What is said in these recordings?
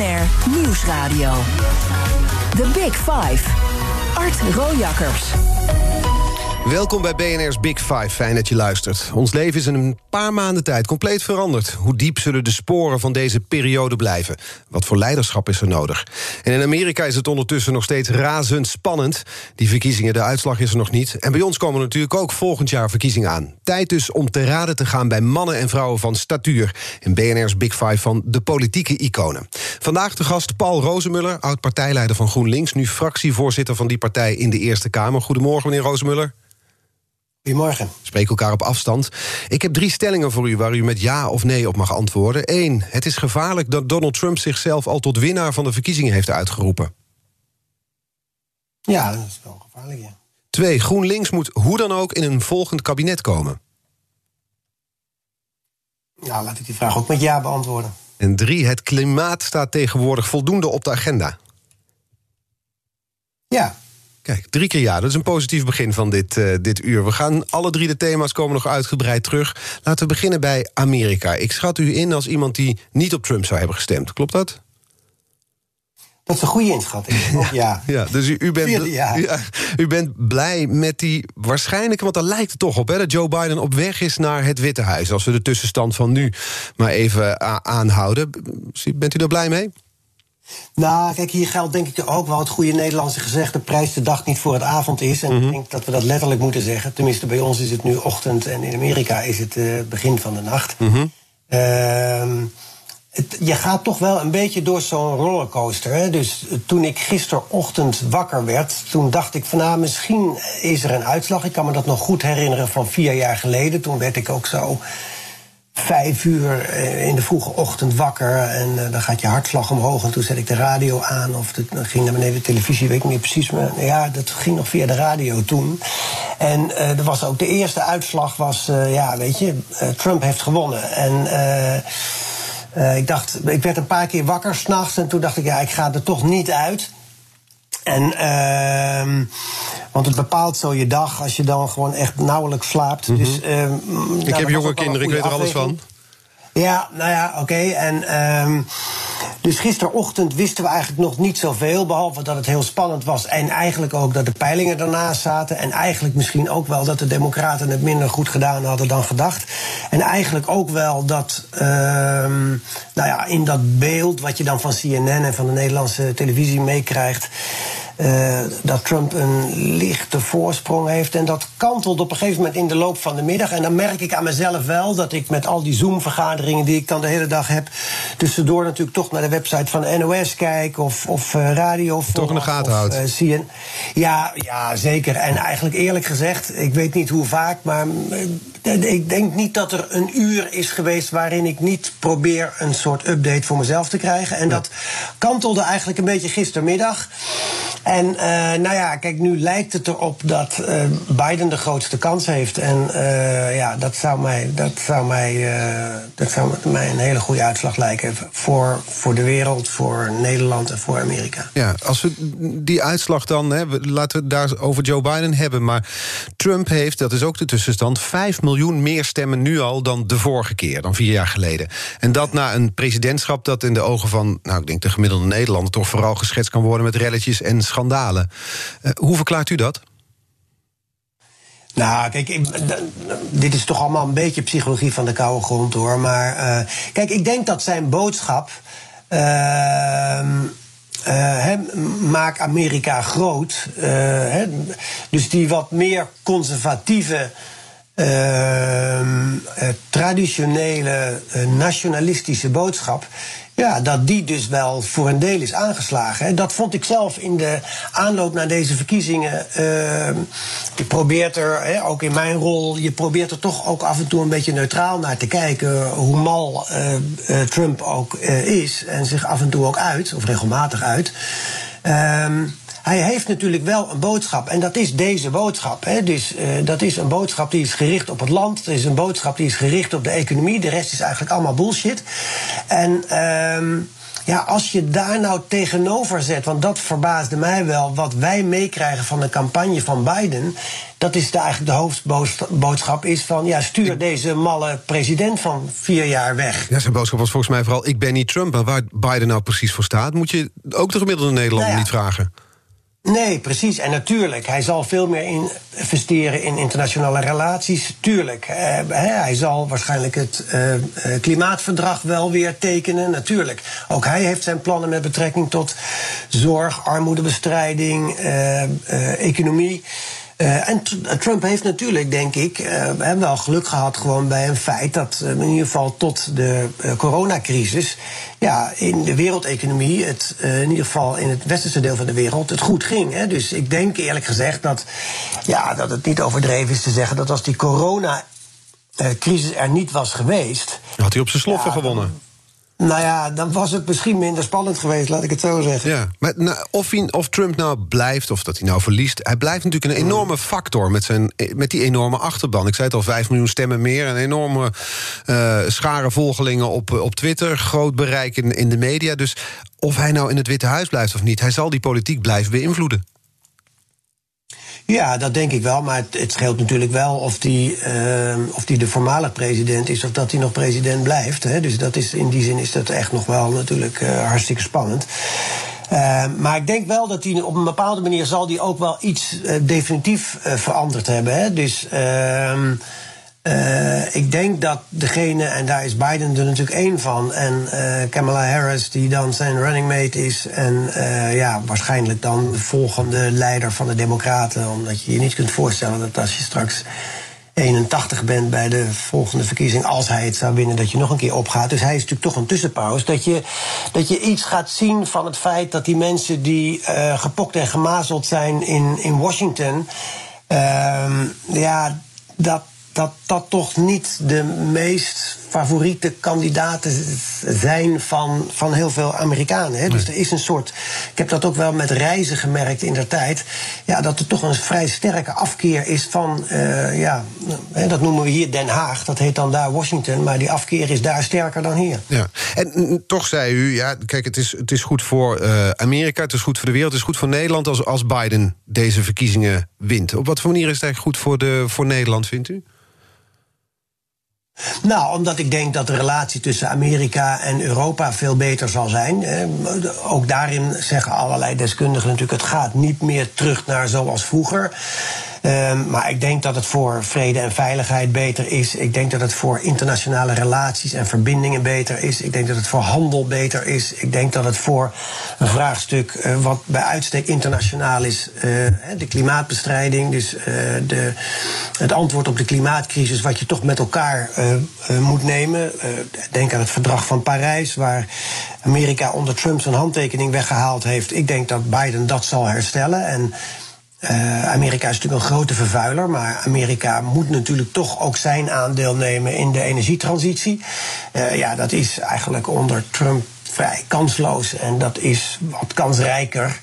Nieuwsradio. The Big Five. Art Rojakkers. Welkom bij BNR's Big Five. Fijn dat je luistert. Ons leven is in een paar maanden tijd compleet veranderd. Hoe diep zullen de sporen van deze periode blijven? Wat voor leiderschap is er nodig? En in Amerika is het ondertussen nog steeds razendspannend. Die verkiezingen, de uitslag is er nog niet. En bij ons komen natuurlijk ook volgend jaar verkiezingen aan. Tijd dus om te raden te gaan bij mannen en vrouwen van statuur... in BNR's Big Five van de politieke iconen. Vandaag de gast Paul Rozemuller, oud-partijleider van GroenLinks... nu fractievoorzitter van die partij in de Eerste Kamer. Goedemorgen, meneer Rozemuller. Goedemorgen. Spreek elkaar op afstand. Ik heb drie stellingen voor u waar u met ja of nee op mag antwoorden. Eén, het is gevaarlijk dat Donald Trump zichzelf al tot winnaar van de verkiezingen heeft uitgeroepen. Ja, dat is wel gevaarlijk, ja. Twee, GroenLinks moet hoe dan ook in een volgend kabinet komen. Ja, laat ik die vraag ook met ja beantwoorden. En drie, het klimaat staat tegenwoordig voldoende op de agenda. Ja. Kijk, drie keer ja. Dat is een positief begin van dit, uh, dit uur. We gaan alle drie de thema's komen nog uitgebreid terug. Laten we beginnen bij Amerika. Ik schat u in als iemand die niet op Trump zou hebben gestemd. Klopt dat? Dat is een goede inschatting. Ja, ja. ja dus u, u, bent, ja. u bent blij met die waarschijnlijke, want daar lijkt het toch op, hè, dat Joe Biden op weg is naar het Witte Huis. Als we de tussenstand van nu maar even aanhouden. Bent u daar blij mee? Nou, kijk, hier geldt denk ik ook wel het goede Nederlandse gezegde: prijs de dag niet voor het avond is. En Mhm. ik denk dat we dat letterlijk moeten zeggen. Tenminste, bij ons is het nu ochtend en in Amerika is het uh, begin van de nacht. Mhm. Uh, het, je gaat toch wel een beetje door zo'n rollercoaster. Hè? Dus toen ik gisterochtend wakker werd, toen dacht ik van nou, misschien is er een uitslag. Ik kan me dat nog goed herinneren van vier jaar geleden. Toen werd ik ook zo vijf uur eh, in de vroege ochtend wakker. En uh, dan gaat je hartslag omhoog. En toen zet ik de radio aan. Of de, ging naar beneden de televisie, weet ik niet precies. Maar ja, dat ging nog via de radio toen. En uh, er was ook de eerste uitslag was, ja, weet je, Trump heeft gewonnen. En ik dacht, ik werd een paar keer wakker s'nachts. En toen dacht ik, ja, ik ga er toch niet uit. En, uh, want het bepaalt zo je dag als je dan gewoon echt nauwelijks slaapt. Mm -hmm. dus, uh, ik heb jonge kinderen, ik weet er alles van. Ja, nou ja, oké. Okay. En um, dus gisterochtend wisten we eigenlijk nog niet zoveel. Behalve dat het heel spannend was. En eigenlijk ook dat de peilingen ernaast zaten. En eigenlijk misschien ook wel dat de Democraten het minder goed gedaan hadden dan gedacht. En eigenlijk ook wel dat, um, nou ja, in dat beeld wat je dan van CNN en van de Nederlandse televisie meekrijgt. Uh, dat Trump een lichte voorsprong heeft. En dat kantelt op een gegeven moment in de loop van de middag. En dan merk ik aan mezelf wel dat ik met al die Zoom-vergaderingen die ik dan de hele dag heb. tussendoor natuurlijk toch naar de website van de NOS kijk of, of uh, radio. Toch in de gaten houdt. Uh, CN. Ja, ja, zeker. En eigenlijk eerlijk gezegd, ik weet niet hoe vaak, maar ik denk niet dat er een uur is geweest waarin ik niet probeer een soort update voor mezelf te krijgen. En dat kantelde eigenlijk een beetje gistermiddag. En uh, nou ja, kijk, nu lijkt het erop dat uh, Biden de grootste kans heeft. En uh, ja, dat zou, mij, dat, zou mij, dat zou mij een hele goede uitslag lijken. Voor, voor de wereld, voor Nederland en voor Amerika. Ja, als we die uitslag dan, hè, laten we het daar over Joe Biden hebben. Maar Trump heeft, dat is ook de tussenstand, 5 miljoen meer stemmen nu al dan de vorige keer, dan vier jaar geleden. En dat na een presidentschap dat in de ogen van, nou, ik denk de gemiddelde Nederlander toch vooral geschetst kan worden met relletjes en schandalen. Uh, hoe verklaart u dat? Nou, kijk, dit is toch allemaal een beetje psychologie van de koude grond hoor. Maar uh, kijk, ik denk dat zijn boodschap. Uh, he, maak Amerika groot. Dus die wat meer conservatieve. Traditionele nationalistische boodschap. Ja, dat die dus wel voor een deel is aangeslagen. Dat vond ik zelf in de aanloop naar deze verkiezingen. Uh, je probeert er, ook in mijn rol, je probeert er toch ook af en toe een beetje neutraal naar te kijken. Hoe mal uh, uh, Trump ook is. En zich af en toe ook uit, of regelmatig uit. Um, hij heeft natuurlijk wel een boodschap. En dat is deze boodschap. Hè. Dus, uh, dat is een boodschap die is gericht op het land. Dat is een boodschap die is gericht op de economie. De rest is eigenlijk allemaal bullshit. En. Uh, Ja, als je daar nou tegenover zet, want dat verbaasde mij wel, wat wij meekrijgen van de campagne van Biden. Dat is de, eigenlijk de hoofdboodschap is van ja, stuur deze malle president van vier jaar weg. Ja, zijn boodschap was volgens mij vooral ik ben niet Trump. Maar waar Biden nou precies voor staat, moet je ook de gemiddelde Nederlander nou niet vragen. Nee, precies. En natuurlijk, hij zal veel meer investeren in internationale relaties. Tuurlijk. Uh, hij zal waarschijnlijk het uh, klimaatverdrag wel weer tekenen. Natuurlijk. Ook hij heeft zijn plannen met betrekking tot zorg, armoedebestrijding, economie. Uh, en Trump heeft natuurlijk, denk ik, uh, wel geluk gehad gewoon bij een feit dat uh, in ieder geval tot de coronacrisis, ja, in de wereldeconomie, het, in ieder geval in het westerse deel van de wereld, het goed ging. Hè? Dus ik denk eerlijk gezegd dat, ja, dat het niet overdreven is te zeggen dat als die coronacrisis er niet was geweest. Had hij op zijn sloffen gewonnen. Nou ja, dan was het misschien minder spannend geweest, laat ik het zo zeggen. Ja, maar nou, of, hij, of Trump nou blijft of dat hij nou verliest... hij blijft natuurlijk een enorme factor met, zijn, met die enorme achterban. Ik zei het al, 5 miljoen stemmen meer... een enorme uh, schare volgelingen op, op Twitter... groot bereik in, in de media. Dus of hij nou in het Witte Huis blijft of niet... hij zal die politiek blijven beïnvloeden. Ja, dat denk ik wel. Maar het, het scheelt natuurlijk wel of die, uh, of die de voormalig president is of dat hij nog president blijft. Hè. Dus dat is, in die zin is dat echt nog wel natuurlijk uh, hartstikke spannend. Uh, maar ik denk wel dat hij op een bepaalde manier zal die ook wel iets uh, definitief uh, veranderd hebben. Hè. Dus ehm, uh, ik denk dat degene, en daar is Biden er natuurlijk één van, en uh, Kamala Harris, die dan zijn running mate is, en uh, ja, waarschijnlijk dan de volgende leider van de Democraten, omdat je je niet kunt voorstellen dat als je straks 81 bent bij de volgende verkiezing, als hij het zou winnen, dat je nog een keer opgaat. Dus hij is natuurlijk toch een tussenpauze. Dat je, dat je iets gaat zien van het feit dat die mensen die gepokt en gemazeld zijn in, in Washington, ehm, ja, dat dat dat toch niet de meest favoriete kandidaten zijn van, van heel veel Amerikanen. Hè? Dus er is een soort. Ik heb dat ook wel met reizen gemerkt in der tijd. Ja, dat er toch een vrij sterke afkeer is van. Uh, ja, dat noemen we hier Den Haag. Dat heet dan daar Washington. Maar die afkeer is daar sterker dan hier. Ja. En toch zei u, ja, kijk, het is, het is goed voor uh, Amerika, het is goed voor de wereld, het is goed voor Nederland als, als Biden deze verkiezingen wint. Op wat voor manier is het eigenlijk goed voor, de, voor Nederland, vindt u? Nou, omdat ik denk dat de relatie tussen Amerika en Europa veel beter zal zijn. Ook daarin zeggen allerlei deskundigen natuurlijk: het gaat niet meer terug naar zoals vroeger. Um, maar ik denk dat het voor vrede en veiligheid beter is. Ik denk dat het voor internationale relaties en verbindingen beter is. Ik denk dat het voor handel beter is. Ik denk dat het voor een vraagstuk uh, wat bij uitstek internationaal is, uh, de klimaatbestrijding, dus uh, de, het antwoord op de klimaatcrisis, wat je toch met elkaar moet nemen. denk aan het verdrag van Parijs, waar Amerika onder Trump zijn handtekening weggehaald heeft. Ik denk dat Biden dat zal herstellen. En uh, Amerika is natuurlijk een grote vervuiler, maar Amerika moet natuurlijk toch ook zijn aandeel nemen in de energietransitie. Uh, ja, dat is eigenlijk onder Trump vrij kansloos en dat is wat kansrijker.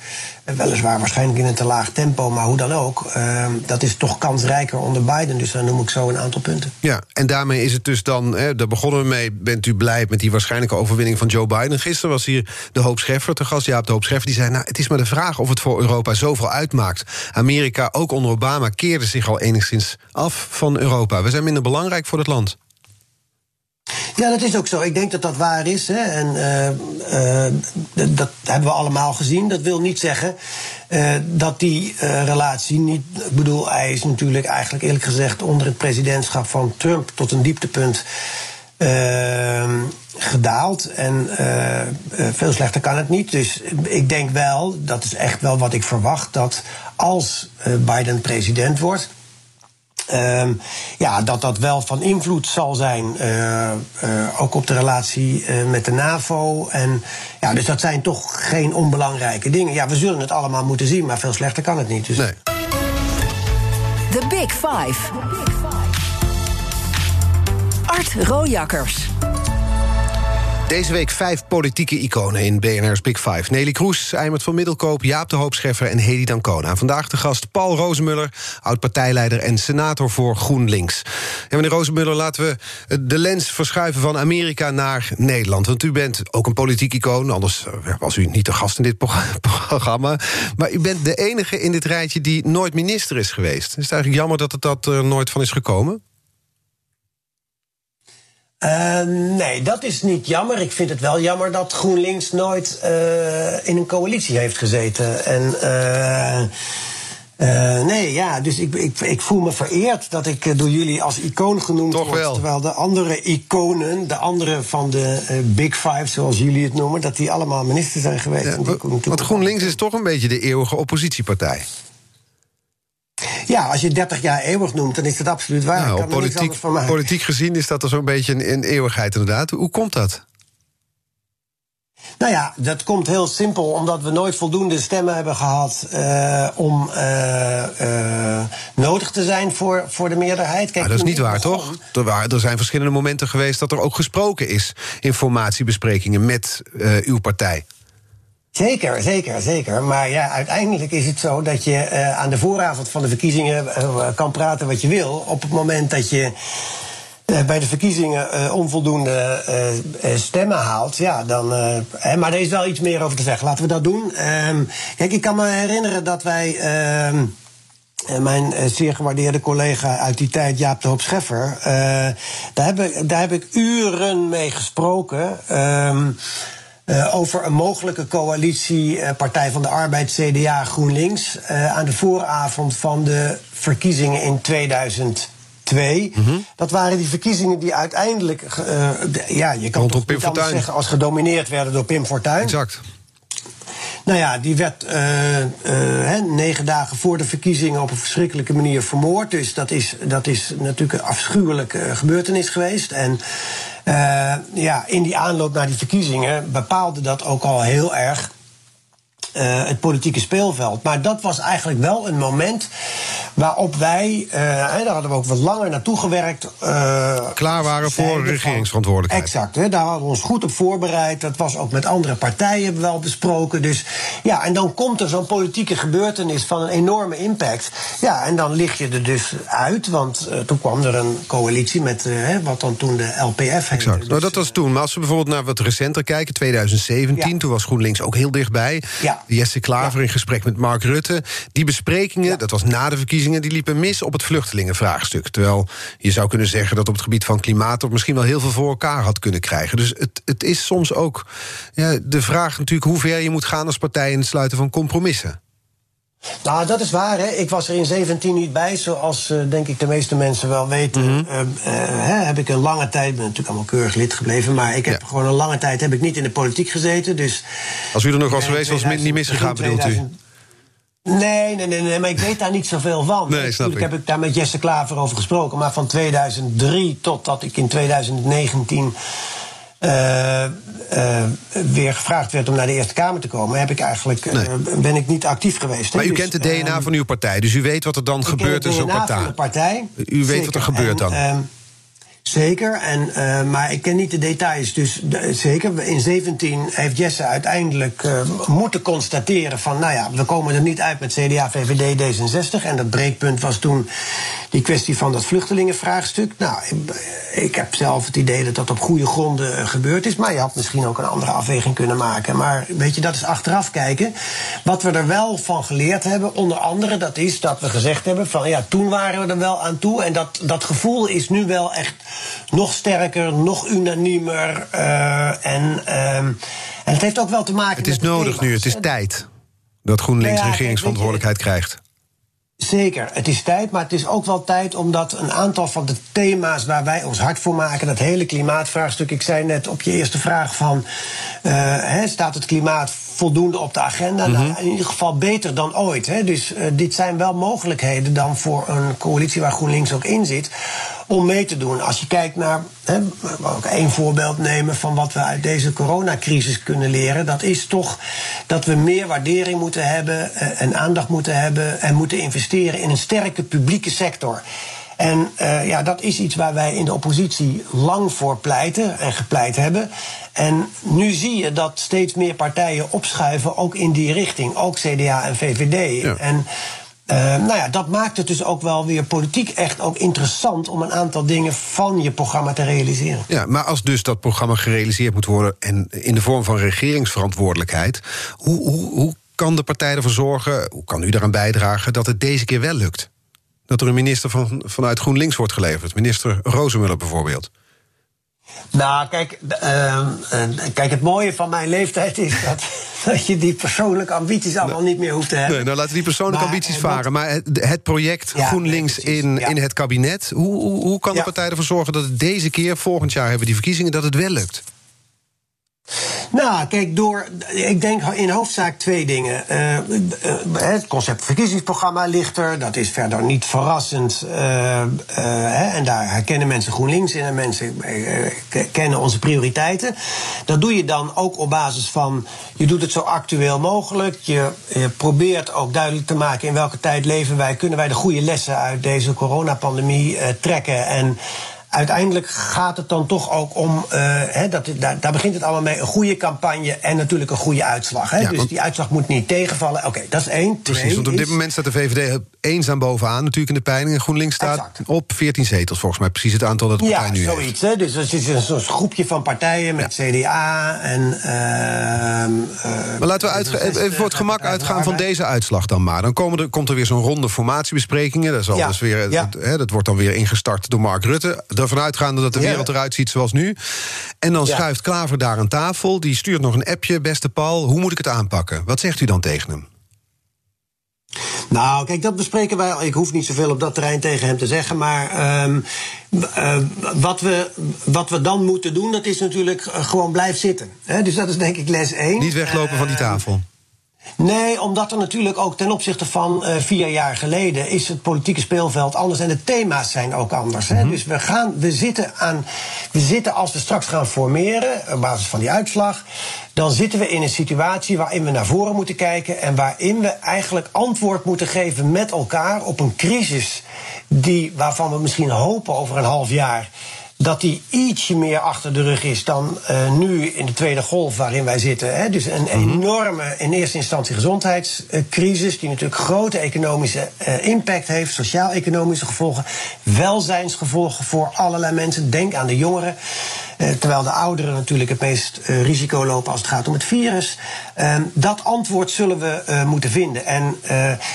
Weliswaar waarschijnlijk in een te laag tempo, maar hoe dan ook. Uh, dat is toch kansrijker onder Biden. Dus dan noem ik zo een aantal punten. Ja, en daarmee is het dus dan, hè, daar begonnen we mee. Bent u blij met die waarschijnlijke overwinning van Joe Biden? Gisteren was hier de Hoop Scheffer te gast. Ja, de Hoop Scheffer die zei: Nou, het is maar de vraag of het voor Europa zoveel uitmaakt. Amerika, ook onder Obama, keerde zich al enigszins af van Europa. We zijn minder belangrijk voor het land. Ja, dat is ook zo. Ik denk dat dat waar is. Hè. En uh, uh, dat hebben we allemaal gezien. Dat wil niet zeggen uh, dat die relatie niet. Ik bedoel, hij is natuurlijk eigenlijk eerlijk gezegd onder het presidentschap van Trump tot een dieptepunt ehm, gedaald. En veel slechter kan het niet. Dus ik denk wel, dat is echt wel wat ik verwacht, dat als Biden president wordt Um, ja, dat dat wel van invloed zal zijn, uh, uh, ook op de relatie uh, met de NAVO. En, ja, dus dat zijn toch geen onbelangrijke dingen. Ja, we zullen het allemaal moeten zien, maar veel slechter kan het niet. Dus. Nee. The Big Five. The Big Five. Art Rojakkers. Deze week vijf politieke iconen in BNR's Big Five. Nelly Kroes, Eimert van Middelkoop, Jaap de Hoopscheffer en Hedy Dancona. Vandaag de gast Paul Rozemuller, oud-partijleider en senator voor GroenLinks. En meneer Rozemuller, laten we de lens verschuiven van Amerika naar Nederland. Want u bent ook een politiek icoon, anders eh, was u niet de gast in dit programma. Maar u bent de enige in dit rijtje die nooit minister is geweest. Is het eigenlijk jammer dat het dat er nooit van is gekomen? Uh, nee, dat is niet jammer. Ik vind het wel jammer dat GroenLinks nooit uh, in een coalitie heeft gezeten. En uh, nee, ja, dus ik, ik, ik voel me vereerd dat ik door jullie als icoon genoemd Toch word. Wel. Terwijl de andere iconen, de andere van de Big Five, zoals jullie het noemen, dat die allemaal minister zijn geweest. Ja, want GroenLinks is toch een beetje de eeuwige oppositiepartij. Ja, als je 30 jaar eeuwig noemt, dan is dat absoluut waar. Nou, kan politiek, van politiek gezien is dat er zo'n beetje een, een, eeuwigheid inderdaad. Hoe komt dat? Nou ja, dat komt heel simpel omdat we nooit voldoende stemmen hebben gehad uh, om uh, uh, nodig te zijn voor, voor de meerderheid. Kijk, maar dat is niet waar, toch? Er, er zijn verschillende momenten geweest dat er ook gesproken is in formatiebesprekingen met uw partij. Zeker, zeker, zeker. Maar ja, uiteindelijk is het zo dat je uh, aan de vooravond van de verkiezingen uh, kan praten wat je wil. Op het moment dat je uh, bij de verkiezingen onvoldoende stemmen haalt, ja, dan. Maar er is wel iets meer over te zeggen. Laten we dat doen. Ehm, kijk, ik kan me herinneren dat wij. Ehm, mijn zeer gewaardeerde collega uit die tijd, Jaap de Hoop Scheffer, daar, heb ik, daar heb ik uren mee gesproken. Uh, uh, over een mogelijke coalitie uh, Partij van de Arbeid, CDA, GroenLinks. Uh, aan de vooravond van de verkiezingen in 2002. Mm -hmm. Dat waren die verkiezingen die uiteindelijk, de, ja, je kan toch niet anders zeggen, als gedomineerd werden door Pim Fortuyn. Exact. Nou ja, die werd uh, uh, negen dagen voor de verkiezingen op een verschrikkelijke manier vermoord. Dus dat is, dat is natuurlijk een afschuwelijke gebeurtenis geweest. En ja, in die aanloop naar die verkiezingen bepaalde dat ook al heel erg uh, het politieke speelveld. Maar dat was eigenlijk wel een moment waarop wij, uh, daar hadden we ook wat langer naartoe gewerkt. Uh, Klaar waren voor regeringsverantwoordelijkheid. Exact, hè, daar hadden we ons goed op voorbereid. Dat was ook met andere partijen wel besproken. Dus ja, en dan komt er zo'n politieke gebeurtenis van een enorme impact. Ja, en dan lig je er dus uit, want toen kwam er een coalitie met wat dan toen de LPF heette. Exact, dus, nou dat was toen. Maar als we bijvoorbeeld naar wat recenter kijken, 2017, ja. toen was GroenLinks ook heel dichtbij. Ja. Jesse Klaver ja. in gesprek met Mark Rutte. Die besprekingen, ja. dat was na de verkiezingen, die liepen mis op het vluchtelingenvraagstuk. Terwijl je zou kunnen zeggen dat op het gebied van klimaat er misschien wel heel veel voor elkaar had kunnen krijgen. Dus het, het is soms ook ja, de vraag natuurlijk hoe ver je moet gaan als partij in het sluiten van compromissen. Nou, dat is waar. Hè. Ik was er in 17 niet bij, zoals uh, denk ik de meeste mensen wel weten. Mm -hmm. uh, uh, hè, heb ik een lange tijd, ben natuurlijk allemaal keurig lid gebleven, maar ik heb ja. gewoon een lange tijd heb ik niet in de politiek gezeten. Dus Als u er nog was geweest, was het niet misgegaan, bedoelt u? Nee, nee, nee, nee, maar ik weet daar niet zoveel van. Nee, snap Natuurlijk heb ik daar met Jesse Klaver over gesproken. Maar van 2003 totdat ik in 2019 uh, uh, weer gevraagd werd om naar de Eerste Kamer te komen, heb ik eigenlijk, nee. uh, ben ik niet actief geweest. Maar u dus, kent het DNA van uw partij, dus u weet wat er dan gebeurt in zo'n partij. Van de partij. U weet Zeker. wat er gebeurt dan. Zeker, en, uh, maar ik ken niet de details. Dus zeker, in 17 heeft Jesse uiteindelijk uh, moeten constateren van... nou ja, we komen er niet uit met CDA, VVD, D66. En dat breekpunt was toen die kwestie van dat vluchtelingenvraagstuk. Nou, ik, ik heb zelf het idee dat dat op goede gronden uh, gebeurd is. Maar je had misschien ook een andere afweging kunnen maken. Maar weet je, dat is achteraf kijken. Wat we er wel van geleerd hebben, onder andere... dat is dat we gezegd hebben van ja, toen waren we er wel aan toe. En dat, dat gevoel is nu wel echt nog sterker, nog uniemer. Uh, en, uh, en het heeft ook wel te maken met. Het is met nodig nu, het is tijd dat GroenLinks Nou ja, regeringsverantwoordelijkheid krijgt. Zeker, het is tijd, maar het is ook wel tijd omdat een aantal van de thema's waar wij ons hard voor maken, dat hele klimaatvraagstuk. Ik zei net op je eerste vraag van, uh, hè, staat het klimaat voldoende op de agenda? Mm -hmm. nou, in ieder geval beter dan ooit. Dus uh, dit zijn wel mogelijkheden dan voor een coalitie waar GroenLinks ook in zit om mee te doen. Als je kijkt naar, hè, ook één voorbeeld nemen van wat we uit deze coronacrisis kunnen leren, dat is toch dat we meer waardering moeten hebben uh, en aandacht moeten hebben en moeten investeren in een sterke publieke sector. En uh, ja, dat is iets waar wij in de oppositie lang voor pleiten en gepleit hebben. En nu zie je dat steeds meer partijen opschuiven, ook in die richting. Ook CDA en VVD. Ja. En uh, nou ja, dat maakt het dus ook wel weer politiek echt ook interessant om een aantal dingen van je programma te realiseren. Ja, maar als dus dat programma gerealiseerd moet worden en in de vorm van regeringsverantwoordelijkheid, hoe, hoe, hoe kan de partij ervoor zorgen, hoe kan u daaraan bijdragen dat het deze keer wel lukt? Dat er een minister van, vanuit GroenLinks wordt geleverd, minister Rozemuller bijvoorbeeld. Nou, kijk, uh, kijk, het mooie van mijn leeftijd is dat, dat je die persoonlijke ambities allemaal niet meer hoeft te hebben. Nee, nou laten we die persoonlijke Maar, ambities eh, varen. Maar het, het project Ja, GroenLinks nee, in, ja. in het kabinet, hoe, hoe, hoe kan de Ja. partij ervoor zorgen dat het deze keer, volgend jaar hebben we die verkiezingen, dat het wel lukt? Nou, kijk, door. Ik denk in hoofdzaak twee dingen. Eh, eh, het concept verkiezingsprogramma ligt er. Dat is verder niet verrassend. Eh, en daar herkennen mensen GroenLinks in en mensen kennen onze prioriteiten. Dat doe je dan ook op basis van. Je doet het zo actueel mogelijk. Je, probeert ook duidelijk te maken in welke tijd leven wij. Kunnen wij de goede lessen uit deze coronapandemie trekken? En uiteindelijk gaat het dan toch ook om, eh, hè, dat, daar, daar begint het allemaal mee, een goede campagne en natuurlijk een goede uitslag. Hè? Ja, dus want- die uitslag moet niet tegenvallen. Oké, dat is één. Precies, Twee want op dit moment staat de VVD eenzaam bovenaan natuurlijk in de peiling. En GroenLinks staat Exact. op 14 zetels, volgens mij. Precies het aantal dat de partij Ja, nu heeft. zoiets. Hè? Dus het is een soort groepje van partijen met CDA en. eh, Maar laten we uit, even voor het gemak uitgaan van deze uitslag dan maar. Dan komen er, komt er weer zo'n ronde formatiebesprekingen. Dat, is al Ja, dus weer, ja. hè, dat wordt dan weer ingestart door Mark Rutte. Ervan uitgaande dat de Ja. wereld eruit ziet zoals nu. En dan Ja. schuift Klaver daar aan tafel. Die stuurt nog een appje, beste Paul. Hoe moet ik het aanpakken? Wat zegt u dan tegen hem? Nou, kijk, dat bespreken wij al. Ik hoef niet zoveel op dat terrein tegen hem te zeggen. Maar ehm, eh, wat, we, wat we dan moeten doen, dat is natuurlijk eh, gewoon blijf zitten. Hè? Dus dat is denk ik les 1. Niet weglopen van die tafel. Nee, omdat er natuurlijk ook ten opzichte van eh, vier jaar geleden is het politieke speelveld anders en de thema's zijn ook anders. Hè? Dus we, gaan, we, zitten aan, we zitten als we straks gaan formeren, op basis van die uitslag, dan zitten we in een situatie waarin we naar voren moeten kijken en waarin we eigenlijk antwoord moeten geven met elkaar op een crisis die, waarvan we misschien hopen over een half jaar dat die ietsje meer achter de rug is dan eh, nu in de tweede golf waarin wij zitten. Hè. Dus een enorme, in eerste instantie gezondheidscrisis, die natuurlijk grote economische eh, impact heeft, sociaal-economische gevolgen, welzijnsgevolgen voor allerlei mensen. Denk aan de jongeren. Eh, terwijl de ouderen natuurlijk het meest eh, risico lopen als het gaat om het virus. Ehm, dat antwoord zullen we eh, moeten vinden. En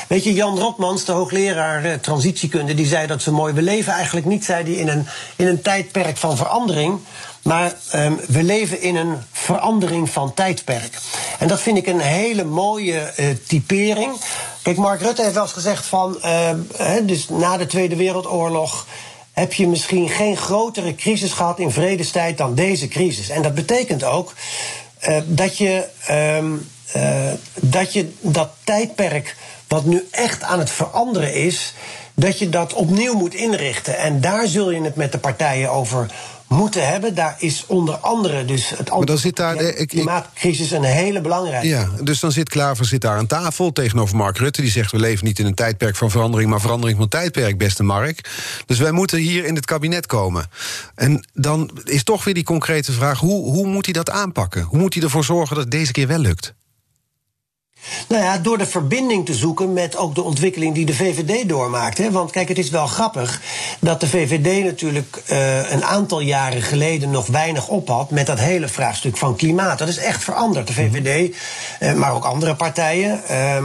weet je, Jan Rotmans, de hoogleraar transitiekunde, die zei dat ze mooi. We leven eigenlijk niet, zei hij, in een, in een tijdperk van verandering. Maar ehm, we leven in een verandering van tijdperk. En dat vind ik een hele mooie typering. Kijk, Mark Rutte heeft wel eens gezegd van. ehm, dus na de Tweede Wereldoorlog heb je misschien geen grotere crisis gehad in vredestijd dan deze crisis. En dat betekent ook eh, dat, je, ehm, eh, dat je dat tijdperk wat nu echt aan het veranderen is, dat je dat opnieuw moet inrichten. En daar zul je het met de partijen over moeten hebben. Daar is onder andere dus het Maar dan zit daar de- klimaatcrisis een hele belangrijke. Ja, dus dan zit Klaver zit daar aan tafel tegenover Mark Rutte. Die zegt: We leven niet in een tijdperk van verandering, maar verandering van tijdperk, beste Mark. Dus wij moeten hier in het kabinet komen. En dan is toch weer die concrete vraag: hoe, hoe moet hij dat aanpakken? Hoe moet hij ervoor zorgen dat het deze keer wel lukt? Nou ja, door de verbinding te zoeken met ook de ontwikkeling die de VVD doormaakt. Hè? Want kijk, het is wel grappig dat de VVD natuurlijk eh, een aantal jaren geleden nog weinig op had met dat hele vraagstuk van klimaat. Dat is echt veranderd. De VVD, eh, maar ook andere partijen. ehm,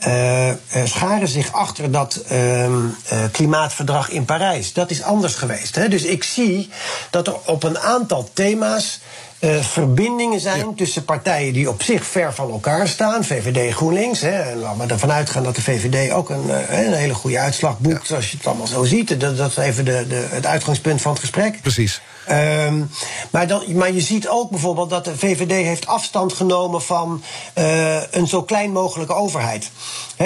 eh, scharen zich achter dat ehm, eh, klimaatverdrag in Parijs. Dat is anders geweest. Hè? Dus ik zie dat er op een aantal thema's eh, verbindingen zijn tussen partijen die op zich ver van elkaar staan. VVD GroenLinks. Hè, en laten we ervan uitgaan dat de VVD ook een, eh, een hele goede uitslag boekt. Zoals je het allemaal zo ziet. Dat, dat is even de, de, het uitgangspunt van het gesprek. Precies. Ehm, maar, dan, maar je ziet ook bijvoorbeeld dat de VVD heeft afstand genomen van eh, een zo klein mogelijke overheid.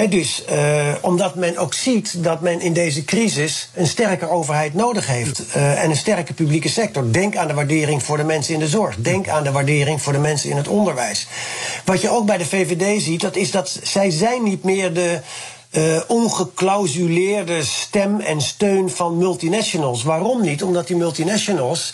Dus eh, omdat men ook ziet dat men in deze crisis een sterke overheid nodig heeft. eh, en een sterke publieke sector. Denk aan de waardering voor de mensen in de zorg. Denk aan de waardering voor de mensen in het onderwijs. Wat je ook bij de VVD ziet, dat is dat zij zijn niet meer de uh, ongeclausuleerde stem en steun van multinationals. Waarom niet? Omdat die multinationals.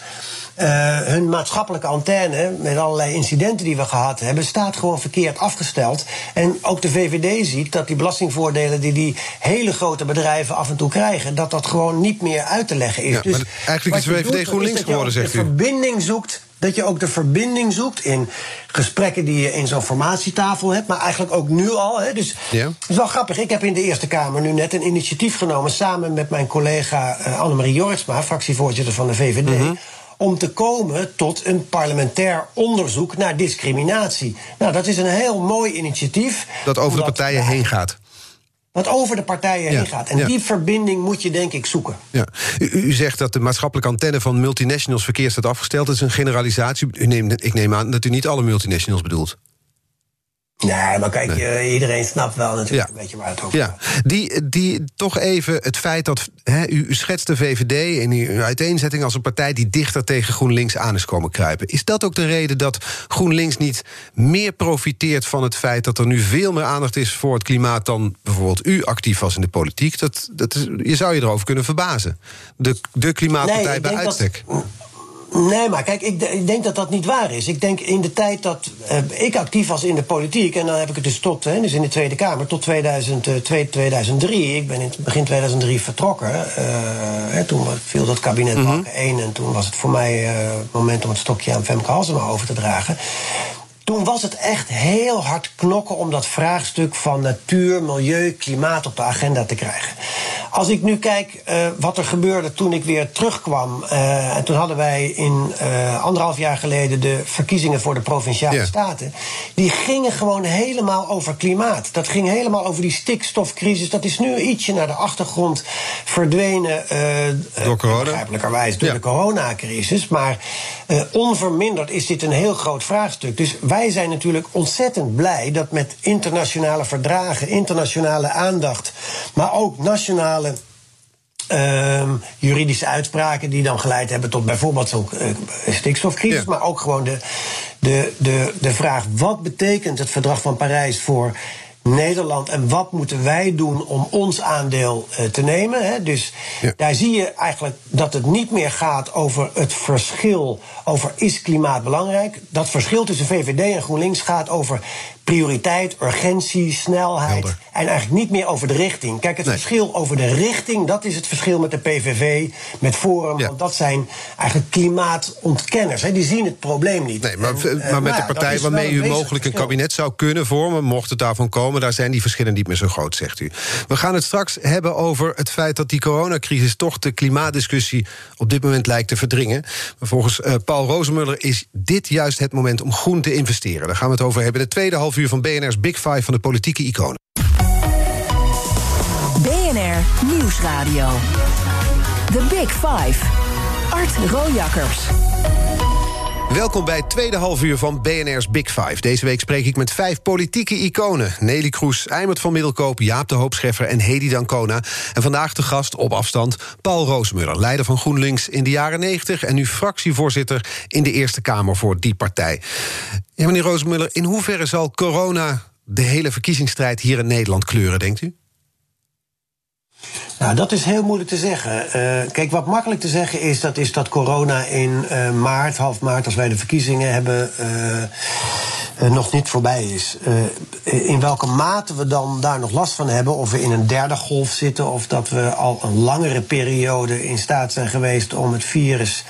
Uh, hun maatschappelijke antenne, met allerlei incidenten die we gehad hebben, staat gewoon verkeerd afgesteld. En ook de VVD ziet dat die belastingvoordelen die die hele grote bedrijven af en toe krijgen, dat dat gewoon niet meer uit te leggen is. Ja, dus eigenlijk is de VVD GroenLinks geworden, zegt u. De verbinding zoekt dat je ook de verbinding zoekt in gesprekken die je in zo'n formatietafel hebt, maar eigenlijk ook nu al. Hè. Dus ja. het is wel grappig. Ik heb in de Eerste Kamer nu net een initiatief genomen samen met mijn collega uh, Annemarie Jortsma, fractievoorzitter van de VVD. Mhm. Om te komen tot een parlementair onderzoek naar discriminatie. Nou, dat is een heel mooi initiatief. Dat over de partijen heen gaat wat over de partijen heen gaat. En die verbinding moet je denk ik zoeken. Ja. U, u, zegt dat de maatschappelijke antenne van multinationals verkeerd staat afgesteld. Dat is een generalisatie. U neemt, ik neem aan dat u niet alle multinationals bedoelt. Nee, maar kijk, eh, iedereen snapt wel natuurlijk een beetje waar het over ja. gaat. Die, die, toch even het feit dat u, u, schetst de VVD in uw uiteenzetting als een partij die dichter tegen GroenLinks aan is komen kruipen. Is dat ook de reden dat GroenLinks niet meer profiteert van het feit dat er nu veel meer aandacht is voor het klimaat dan bijvoorbeeld u actief was in de politiek? Dat, dat is, je zou je erover kunnen verbazen. De, de klimaatpartij bij uitstek. Dat, Nee, maar kijk, ik, ik, denk dat dat niet waar is. Ik denk in de tijd dat uh, ik actief was in de politiek, en dan heb ik het dus tot, hè, dus in de Tweede Kamer, tot 2002, 2003. Eh, ik ben in begin 2003 vertrokken. Uh, hè, toen viel dat kabinet mm -hmm. 1 en toen was het voor mij uh, het moment om het stokje aan Femke Halsema over te dragen. Toen was het echt heel hard knokken om dat vraagstuk van natuur, milieu, klimaat op de agenda te krijgen. Als ik nu kijk uh, wat er gebeurde toen ik weer terugkwam. Uh, en toen hadden wij in uh, anderhalf jaar geleden de verkiezingen voor de provinciale yeah. staten. Die gingen gewoon helemaal over klimaat. Dat ging helemaal over die stikstofcrisis. Dat is nu ietsje naar de achtergrond verdwenen. door corona. Begrijpelijkerwijs door ja. de coronacrisis. Maar onverminderd is dit een heel groot vraagstuk. Dus wij zijn natuurlijk ontzettend blij dat met internationale verdragen, internationale aandacht, maar ook nationale uh, juridische uitspraken die dan geleid hebben tot bijvoorbeeld zo'n uh, stikstofcrisis, ja. maar ook gewoon de, de, de, de vraag: wat betekent het verdrag van Parijs voor Nederland en wat moeten wij doen om ons aandeel uh, te nemen. Hè? Dus ja. daar zie je eigenlijk dat het niet meer gaat over het verschil over is klimaat belangrijk. Dat verschil tussen VVD en GroenLinks gaat over prioriteit, urgentie, snelheid. Helder. En eigenlijk niet meer over de richting. Kijk, het nee. verschil over de richting, dat is het verschil met de PVV, met Forum. Ja. Want dat zijn eigenlijk klimaatontkenners. Hè. Die zien het probleem niet. Nee, maar, en, maar met nou, de partij waarmee u mogelijk een kabinet zou kunnen vormen, mocht het daarvan komen, daar zijn die verschillen niet meer zo groot, zegt u. We gaan het straks hebben over het feit dat die coronacrisis toch de klimaatdiscussie op dit moment lijkt te verdringen. Maar volgens uh, Paul Rozemuller is dit juist het moment om groen te investeren. Daar gaan we het over hebben. De tweede half uur van BNR's Big Five van de politieke iconen. BNR Nieuwsradio. The Big Five. Art Rojakkers. Welkom bij het tweede halfuur van BNR's Big Five. Deze week spreek ik met vijf politieke iconen. Nelly Kroes, Eimert van Middelkoop, Jaap de Hoopscheffer en Hedy Dancona. En vandaag de gast op afstand Paul Roosmuller, leider van GroenLinks in de jaren 90... en nu fractievoorzitter in de Eerste Kamer voor die partij. Meneer Roosmuller, in hoeverre zal corona de hele verkiezingsstrijd hier in Nederland kleuren, denkt u? Nou, dat is heel moeilijk te zeggen. Uh, kijk, wat makkelijk te zeggen is dat, is dat corona in uh, maart, half maart, als wij de verkiezingen hebben, uh, nog niet voorbij is. in welke mate we dan daar nog last van hebben, of we in een derde golf zitten, of dat we al een langere periode in staat zijn geweest om het virus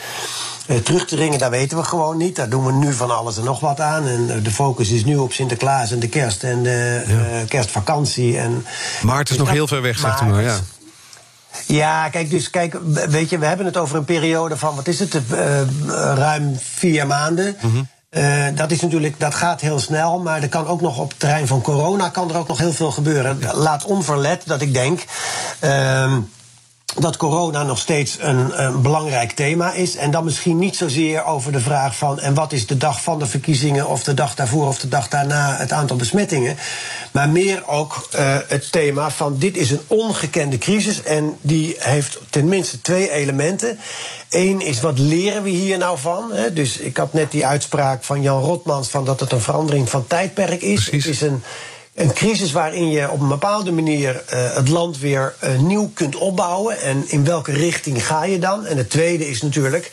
terug te dringen, dat weten we gewoon niet. Daar doen we nu van alles en nog wat aan. En de focus is nu op Sinterklaas en de kerst en de ja. uh, kerstvakantie. En, maart is nog heel ver weg, zegt u maar. Ja. Ja, kijk, dus kijk, weet je, we hebben het over een periode van, wat is het, uh, ruim vier maanden. Mm -hmm. uh, dat is natuurlijk, dat gaat heel snel, maar er kan ook nog op het terrein van corona kan er ook nog heel veel gebeuren. Ja. Laat onverlet dat ik denk. Uh, dat corona nog steeds een, een, belangrijk thema is. En dan misschien niet zozeer over de vraag van... en wat is de dag van de verkiezingen... of de dag daarvoor of de dag daarna het aantal besmettingen. Maar meer ook uh, het thema van dit is een ongekende crisis... en die heeft tenminste twee elementen. Eén is, wat leren we hier nou van? Hè? Dus ik had net die uitspraak van Jan Rotmans... van dat het een verandering van tijdperk is. Precies. Het is een een crisis waarin je op een bepaalde manier uh, het land weer uh, nieuw kunt opbouwen. En in welke richting ga je dan? En het tweede is natuurlijk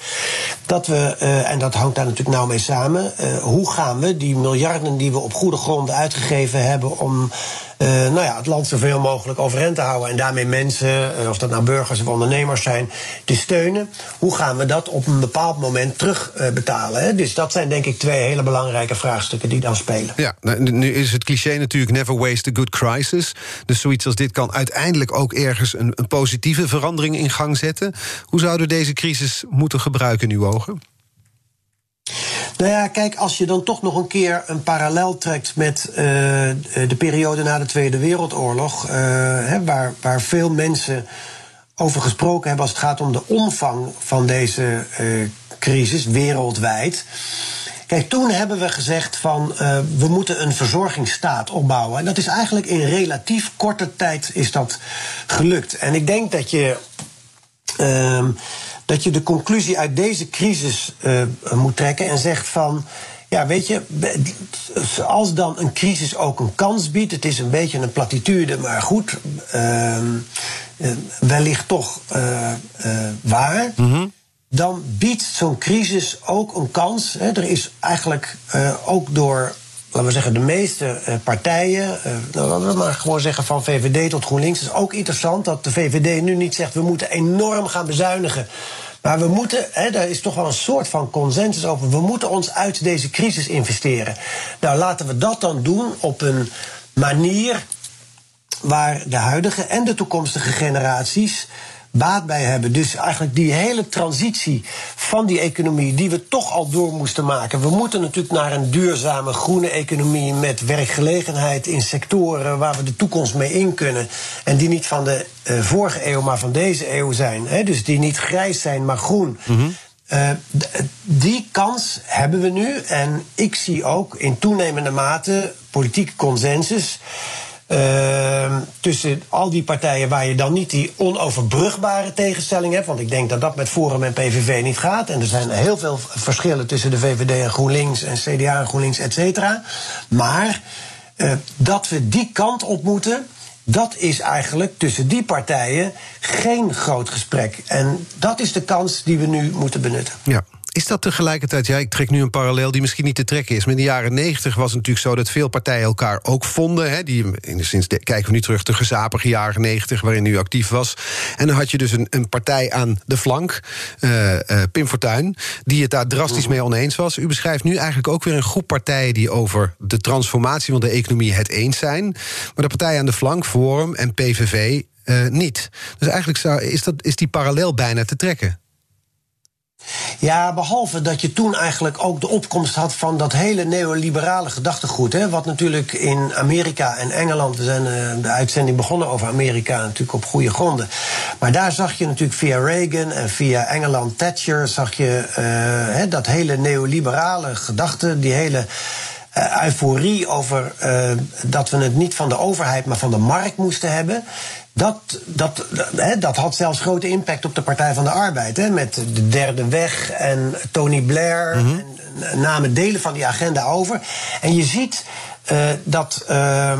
dat we, uh, en dat hangt daar natuurlijk nauw mee samen, hoe gaan we die miljarden die we op goede gronden uitgegeven hebben om uh, nou ja, het land zoveel mogelijk overeind te houden. En daarmee mensen, uh, of dat nou burgers of ondernemers zijn, te steunen. Hoe gaan we dat op een bepaald moment terugbetalen? Uh, dus dat zijn denk ik twee hele belangrijke vraagstukken die dan spelen. Ja, nou, nu is het cliché natuurlijk never waste a good crisis. Dus zoiets als dit kan uiteindelijk ook ergens een, een positieve verandering in gang zetten. Hoe zouden we deze crisis moeten gebruiken in uw ogen? Nou ja, kijk, als je dan toch nog een keer een parallel trekt met uh, de periode na de Tweede Wereldoorlog, hè, waar, waar veel mensen over gesproken hebben als het gaat om de omvang van deze uh, crisis wereldwijd. Kijk, toen hebben we gezegd van we moeten een verzorgingsstaat opbouwen. En dat is eigenlijk in relatief korte tijd is dat gelukt. En ik denk dat je. Uh, dat je de conclusie uit deze crisis uh, moet trekken en zegt van. Ja, weet je, als dan een crisis ook een kans biedt, het is een beetje een platitude, maar goed, uh, wellicht toch uh, waar. Mm -hmm. Dan biedt zo'n crisis ook een kans. Hè. Er is eigenlijk ook door laten we zeggen, de meeste uh, partijen, uh, nou, laten we maar gewoon zeggen van VVD tot GroenLinks, is ook interessant dat de VVD nu niet zegt we moeten enorm gaan bezuinigen. Maar we moeten, hè, daar is toch wel een soort van consensus over, we moeten ons uit deze crisis investeren. Nou, laten we dat dan doen op een manier waar de huidige en de toekomstige generaties baat bij hebben. Dus eigenlijk die hele transitie van die economie die we toch al door moesten maken. We moeten natuurlijk naar een duurzame groene economie met werkgelegenheid in sectoren waar we de toekomst mee in kunnen. En die niet van de uh, vorige eeuw, maar van deze eeuw zijn. Hè? Dus die niet grijs zijn, maar groen. Mm -hmm. Uh, die kans hebben we nu. En ik zie ook in toenemende mate politieke consensus. Uh, tussen al die partijen waar je dan niet die onoverbrugbare tegenstelling hebt. Want ik denk dat dat met Forum en PVV niet gaat. En er zijn heel veel verschillen tussen de VVD en GroenLinks en CDA en GroenLinks, et cetera. Maar uh, dat we die kant op moeten. Dat is eigenlijk tussen die partijen geen groot gesprek. En dat is de kans die we nu moeten benutten. Ja. Is dat tegelijkertijd, ja, ik trek nu een parallel die misschien niet te trekken is. Maar in de jaren negentig was het natuurlijk zo dat veel partijen elkaar ook vonden. Hè, die, sinds kijken we nu terug de gezapige jaren negentig, waarin u actief was. En dan had je dus een, een partij aan de flank, uh, uh, Pim Fortuyn, die het daar drastisch mee oneens was. U beschrijft nu eigenlijk ook weer een groep partijen die over de transformatie van de economie het eens zijn. Maar de partijen aan de flank, Forum en PVV, uh, niet. Dus eigenlijk zou, is, dat, is die parallel bijna te trekken. Ja, behalve dat je toen eigenlijk ook de opkomst had van dat hele neoliberale gedachtegoed. Hè, wat natuurlijk in Amerika en Engeland, we zijn uh, de uitzending begonnen over Amerika natuurlijk op goede gronden. Maar daar zag je natuurlijk via Reagan en via Engeland Thatcher, zag je uh, hè, dat hele neoliberale gedachte, die hele uh, euforie over dat we het niet van de overheid, maar van de markt moesten hebben. Dat, dat, hè, dat had zelfs grote impact op de Partij van de Arbeid. Hè, met de derde weg en Tony Blair. Mm -hmm. en, namen delen van die agenda over. En je ziet uh, dat. Uh,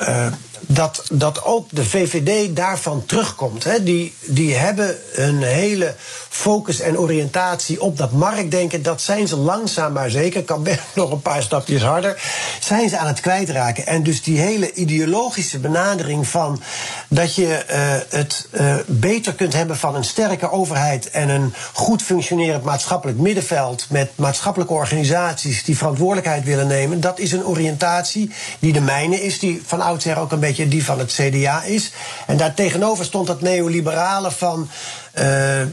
uh, dat, dat ook de VVD daarvan terugkomt. Hè. Die, die hebben een hele focus en oriëntatie op dat marktdenken. Dat zijn ze langzaam maar zeker, kan nog een paar stapjes harder, zijn ze aan het kwijtraken. En dus die hele ideologische benadering van dat je uh, het uh, beter kunt hebben van een sterke overheid en een goed functionerend maatschappelijk middenveld met maatschappelijke organisaties die verantwoordelijkheid willen nemen, dat is een oriëntatie die de mijne is, die van oudsher ook een beetje die van het CDA is. En daartegenover stond dat neoliberale van. Uh, uh,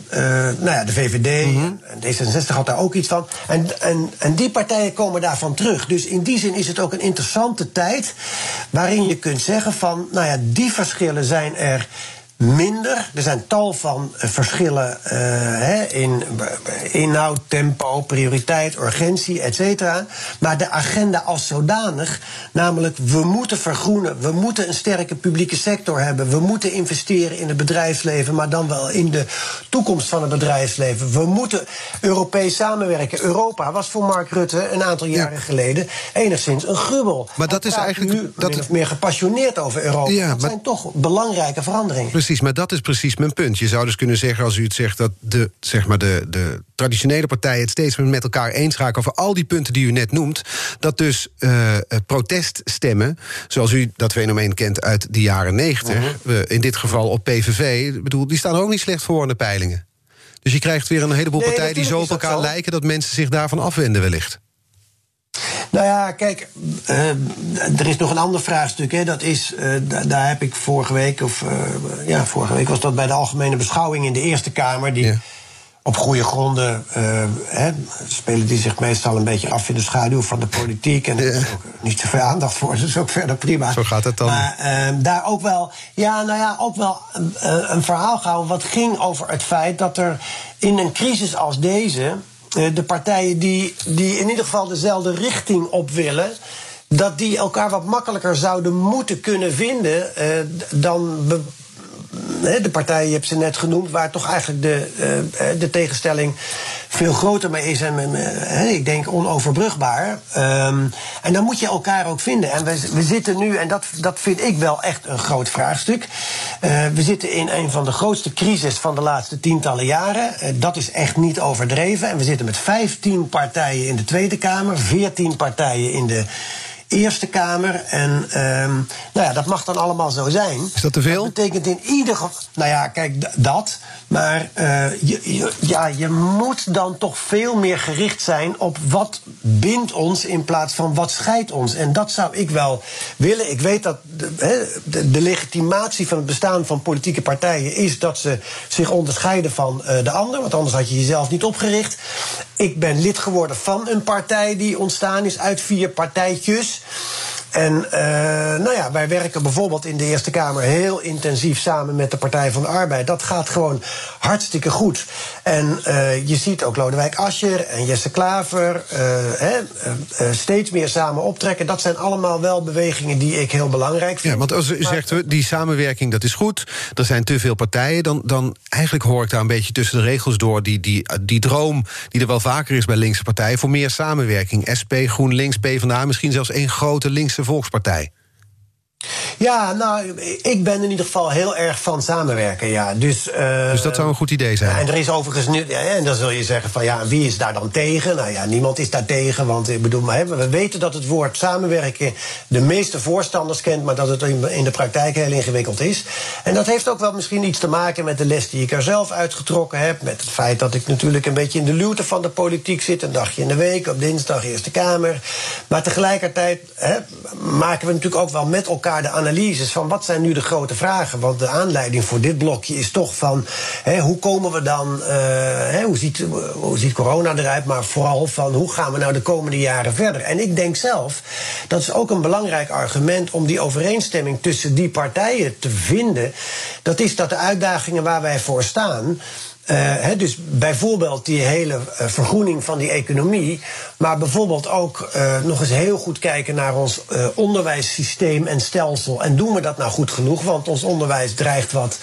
nou ja, de VVD mm -hmm. en D66 had daar ook iets van. En, en, en die partijen komen daarvan terug. Dus in die zin is het ook een interessante tijd. waarin je kunt zeggen van. nou ja, die verschillen zijn er minder. Er zijn tal van uh, verschillen uh, hè, in inhoud, tempo, prioriteit, urgentie, et cetera. Maar de agenda als zodanig, namelijk we moeten vergroenen, we moeten een sterke publieke sector hebben, we moeten investeren in het bedrijfsleven, maar dan wel in de toekomst van het bedrijfsleven. We moeten Europees samenwerken. Europa was voor Mark Rutte een aantal jaren ja. geleden enigszins een grubbel. Maar dat is eigenlijk nu dat meer gepassioneerd over Europa. Ja, dat maar... zijn toch belangrijke veranderingen. Precies, maar dat is precies mijn punt. Je zou dus kunnen zeggen, als u het zegt, dat de, zeg maar de, de traditionele partijen het steeds met elkaar eens raken over al die punten die u net noemt, dat dus uh, proteststemmen, zoals u dat fenomeen kent uit de jaren negentig, uh -huh. in dit geval op PVV, bedoel, die staan ook niet slecht voor in de peilingen. Dus je krijgt weer een heleboel nee, partijen die zo op elkaar lijken dat mensen zich daarvan afwenden, wellicht. Nou ja, kijk, uh, er is nog een ander vraagstuk. Hè. Dat is, uh, daar heb ik vorige week, of uh, ja, vorige week was dat bij de algemene beschouwing in de Eerste Kamer. Die ja. op goede gronden hè, spelen die zich meestal een beetje af in de schaduw van de politiek. En er is ook niet zoveel aandacht voor, dat is ook verder prima. Zo gaat het dan. Maar ehm, daar ook wel, ja, nou ja, ook wel een, een verhaal gehouden wat ging over het feit dat er in een crisis als deze de partijen die, die in ieder geval dezelfde richting op willen dat die elkaar wat makkelijker zouden moeten kunnen vinden uh, dan de partijen, je hebt ze net genoemd, waar toch eigenlijk de, uh, de tegenstelling veel groter mee is en uh, ik denk onoverbrugbaar. Um, en dan moet je elkaar ook vinden. En we, we zitten nu, en dat, dat vind ik wel echt een groot vraagstuk. We zitten in een van de grootste crisis van de laatste tientallen jaren. Dat is echt niet overdreven. En we zitten met 15 partijen in de Tweede Kamer, 14 partijen in de Eerste Kamer. En um, nou ja, dat mag dan allemaal zo zijn. Is dat te veel? Dat betekent in ieder geval. Nou ja, kijk, dat. Maar uh, je, je, ja, je moet dan toch veel meer gericht zijn op wat bindt ons in plaats van wat scheidt ons. En dat zou ik wel willen. Ik weet dat de, de, de legitimatie van het bestaan van politieke partijen is dat ze zich onderscheiden van uh, de ander. Want anders had je jezelf niet opgericht. Ik ben lid geworden van een partij die ontstaan is uit vier partijtjes. En uh, nou ja, wij werken bijvoorbeeld in de Eerste Kamer heel intensief samen met de Partij van de Arbeid. Dat gaat gewoon hartstikke goed. En uh, je ziet ook Lodewijk Asscher en Jesse Klaver uh, hè, steeds meer samen optrekken. Dat zijn allemaal wel bewegingen die ik heel belangrijk vind. Ja, want als u zegt, die samenwerking dat is goed, er zijn te veel partijen, dan, dan eigenlijk hoor ik daar een beetje tussen de regels door die, die, die droom die er wel vaker is bij linkse partijen voor meer samenwerking. SP, GroenLinks, PvdA, misschien zelfs één grote linkse Volkspartij? Ja, nou, ik ben in ieder geval heel erg van samenwerken, ja. Dus, uh, dus dat zou een goed idee zijn? Ja, en er is overigens nu... Ja, en dan zul je zeggen van, ja, wie is daar dan tegen? Nou ja, niemand is daar tegen, want ik bedoel... Maar, we weten dat het woord samenwerken de meeste voorstanders kent... maar dat het in de praktijk heel ingewikkeld is. En dat heeft ook wel misschien iets te maken met de les die ik er zelf uitgetrokken heb... met het feit dat ik natuurlijk een beetje in de luwte van de politiek zit... een dagje in de week, op dinsdag Eerste Kamer. Maar tegelijkertijd hè, maken we natuurlijk ook wel met elkaar de analyses van wat zijn nu de grote vragen. Want de aanleiding voor dit blokje is toch van hè, hoe komen we dan, uh, hè, hoe, ziet, hoe ziet corona eruit, maar vooral van hoe gaan we nou de komende jaren verder. En ik denk zelf, dat is ook een belangrijk argument om die overeenstemming tussen die partijen te vinden. Dat is dat de uitdagingen waar wij voor staan. He, dus bijvoorbeeld die hele uh, vergroening van die economie. Maar bijvoorbeeld ook uh, nog eens heel goed kijken naar ons onderwijssysteem en stelsel. En doen we dat nou goed genoeg? Want ons onderwijs dreigt wat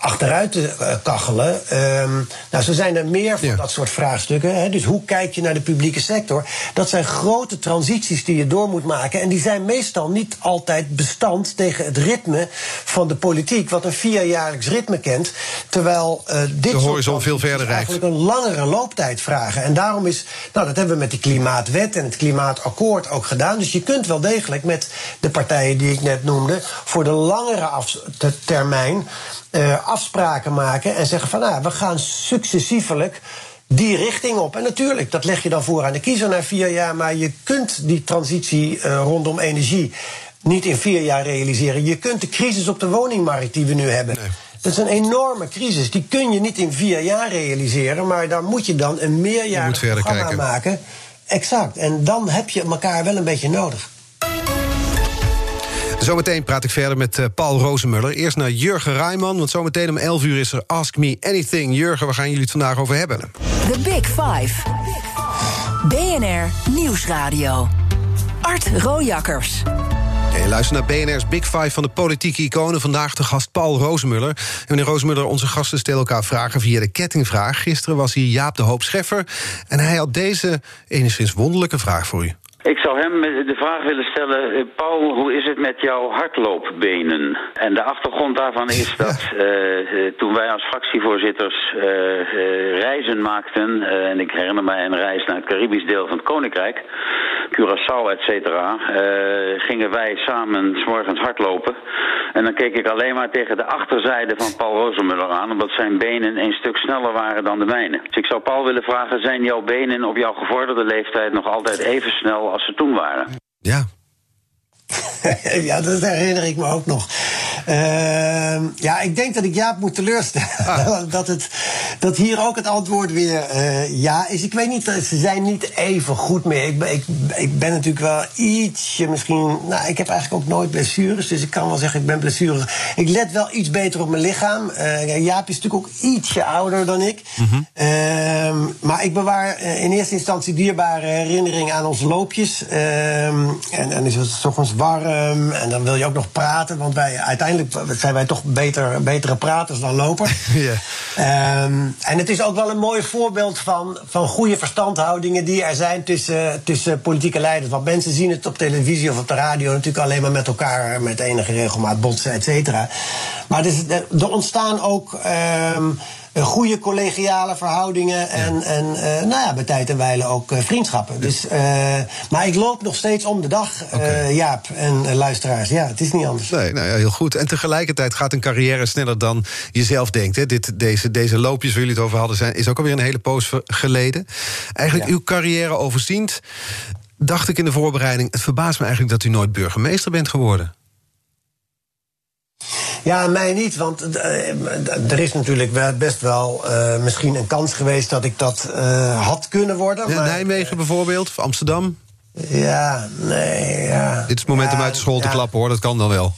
achteruit te uh, kachelen. Um, nou, zo zijn er meer van ja. dat soort vraagstukken. Hè. Dus hoe kijk je naar de publieke sector? Dat zijn grote transities die je door moet maken. En die zijn meestal niet altijd bestand tegen het ritme van de politiek, wat een vierjaarlijks ritme kent. Terwijl uh, dit de horizon veel verder reikt. eigenlijk een langere looptijd vragen. En daarom is, nou, dat hebben we met die klimaatwet en het klimaatakkoord ook gedaan. Dus je kunt wel degelijk met de partijen die ik net noemde, voor de langere termijn uh, afspraken maken en zeggen van nou, we gaan successievelijk die richting op. En natuurlijk, dat leg je dan voor aan de kiezer na vier jaar, maar je kunt die transitie uh, rondom energie niet in vier jaar realiseren. Je kunt de crisis op de woningmarkt die we nu hebben. Nee. Dat is een enorme crisis. Die kun je niet in vier jaar realiseren, maar daar moet je dan een meerjarig programma kijken. maken. Exact. En dan heb je elkaar wel een beetje nodig. Zometeen praat ik verder met uh, Paul Rozenmuller. Eerst naar Jurgen Rijman, want zometeen om 11 uur is er Ask Me Anything. Jurgen, waar gaan jullie het vandaag over hebben? The Big Five. BNR Nieuwsradio. Art Rojakkers. Hey, luister naar BNR's Big Five van de politieke iconen. Vandaag de gast Paul Rozenmuller. En meneer Rozenmuller, onze gasten stellen elkaar vragen via de kettingvraag. Gisteren was hier Jaap de Hoop Scheffer. En hij had deze enigszins wonderlijke vraag voor u. Ik zou hem de vraag willen stellen, eh, Paul, hoe is het met jouw hardloopbenen? En de achtergrond daarvan is dat uh, toen wij als fractievoorzitters uh, reizen maakten, en ik herinner mij een reis naar het Caribisch deel van het Koninkrijk, Curaçao, et cetera, gingen wij samen s morgens hardlopen. En dan keek ik alleen maar tegen de achterzijde van Paul Rozenmuller aan, omdat zijn benen een stuk sneller waren dan de mijne. Dus ik zou Paul willen vragen, zijn jouw benen op jouw gevorderde leeftijd nog altijd even snel als ze toen waren. Ja. ja, dat herinner ik me ook nog. Uh, ja, ik denk dat ik Jaap moet teleurstellen. Ah. dat, het, dat hier ook het antwoord weer uh, ja is. Ik weet niet, ze zijn niet even goed meer. Ik, ik, ik ben natuurlijk wel ietsje misschien... Nou, ik heb eigenlijk ook nooit blessures, dus ik kan wel zeggen ik ben blessure. Ik let wel iets beter op mijn lichaam. Uh, Jaap is natuurlijk ook ietsje ouder dan ik. Mm -hmm. maar ik bewaar eh, in eerste instantie dierbare herinneringen aan onze loopjes. Ehm, en, en is het toch eens warm en dan wil je ook nog praten, want wij uiteindelijk zijn wij toch beter, betere praters dan lopers. Ehm, en het is ook wel een mooi voorbeeld van, van goede verstandhoudingen die er zijn tussen, tussen politieke leiders. Want mensen zien het op televisie of op de radio natuurlijk alleen maar met elkaar met enige regelmaat botsen, et cetera. Maar dus, er ontstaan ook. Ehm, goede collegiale verhoudingen en, en uh, nou ja, bij tijd en wijle ook uh, vriendschappen. Dus, uh, maar ik loop nog steeds om de dag, okay. Jaap en luisteraars. Ja, het is niet anders. Nee, nou ja, heel goed. En tegelijkertijd gaat een carrière sneller dan je zelf denkt. Hè. Dit, deze, deze loopjes waar jullie het over hadden, zijn, is ook alweer een hele poos geleden. Eigenlijk uw carrière overziend, dacht ik in de voorbereiding... het verbaast me eigenlijk dat u nooit burgemeester bent geworden. Ja, mij niet, want uh, er is natuurlijk best wel uh, misschien een kans geweest dat ik dat uh, had kunnen worden. Ja, maar, Nijmegen bijvoorbeeld, of Amsterdam? Ja, nee, ja. Dit is het moment ja, om uit de school ja. te klappen hoor, dat kan dan wel.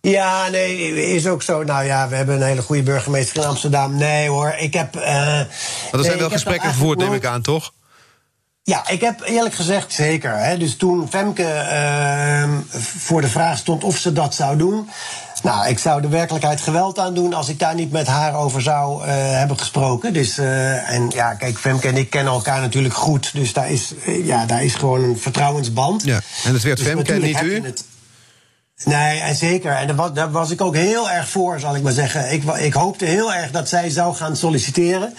Ja, nee, is ook zo. Nou ja, we hebben een hele goede burgemeester in Amsterdam. Nee hoor, ik heb. maar er zijn wel gesprekken gevoerd, neem ik aan, toch? Ja, ik heb eerlijk gezegd zeker. Hè. Dus toen Femke uh, voor de vraag stond of ze dat zou doen. Nou, ik zou de werkelijkheid geweld aan doen als ik daar niet met haar over zou uh, hebben gesproken. Dus, uh, en ja, kijk, Femke en ik kennen elkaar natuurlijk goed. Dus daar is, uh, ja, daar is gewoon een vertrouwensband. Ja, en het werd dus Femke en niet u? Nee, en zeker. En daar was, daar was ik ook heel erg voor, zal ik maar zeggen. Ik, ik hoopte heel erg dat zij zou gaan solliciteren.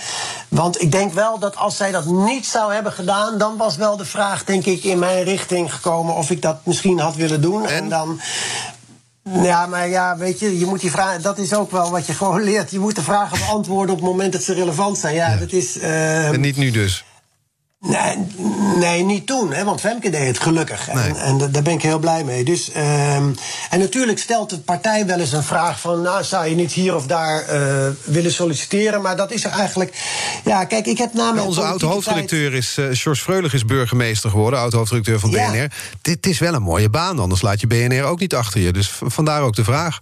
Want ik denk wel dat als zij dat niet zou hebben gedaan, dan was wel de vraag, denk ik, in mijn richting gekomen of ik dat misschien had willen doen. En, en dan. Ja, maar ja, weet je, je moet die vraag, dat is ook wel wat je gewoon leert. Je moet de vragen beantwoorden op het moment dat ze relevant zijn. Ja, ja. dat is. Uh, en niet nu dus. Nee, nee, niet toen, hè, want Femke deed het gelukkig. Nee. En, en, daar ben ik heel blij mee. Dus, um, en natuurlijk stelt de partij wel eens een vraag van... nou, zou je niet hier of daar uh, willen solliciteren? Maar dat is er eigenlijk... Ja, kijk, ik heb namelijk... Onze oud-hoofdredacteur is... Uh, George is burgemeester geworden, oud-hoofdredacteur van BNR. Ja. Dit is wel een mooie baan, anders laat je BNR ook niet achter je. Dus vandaar ook de vraag.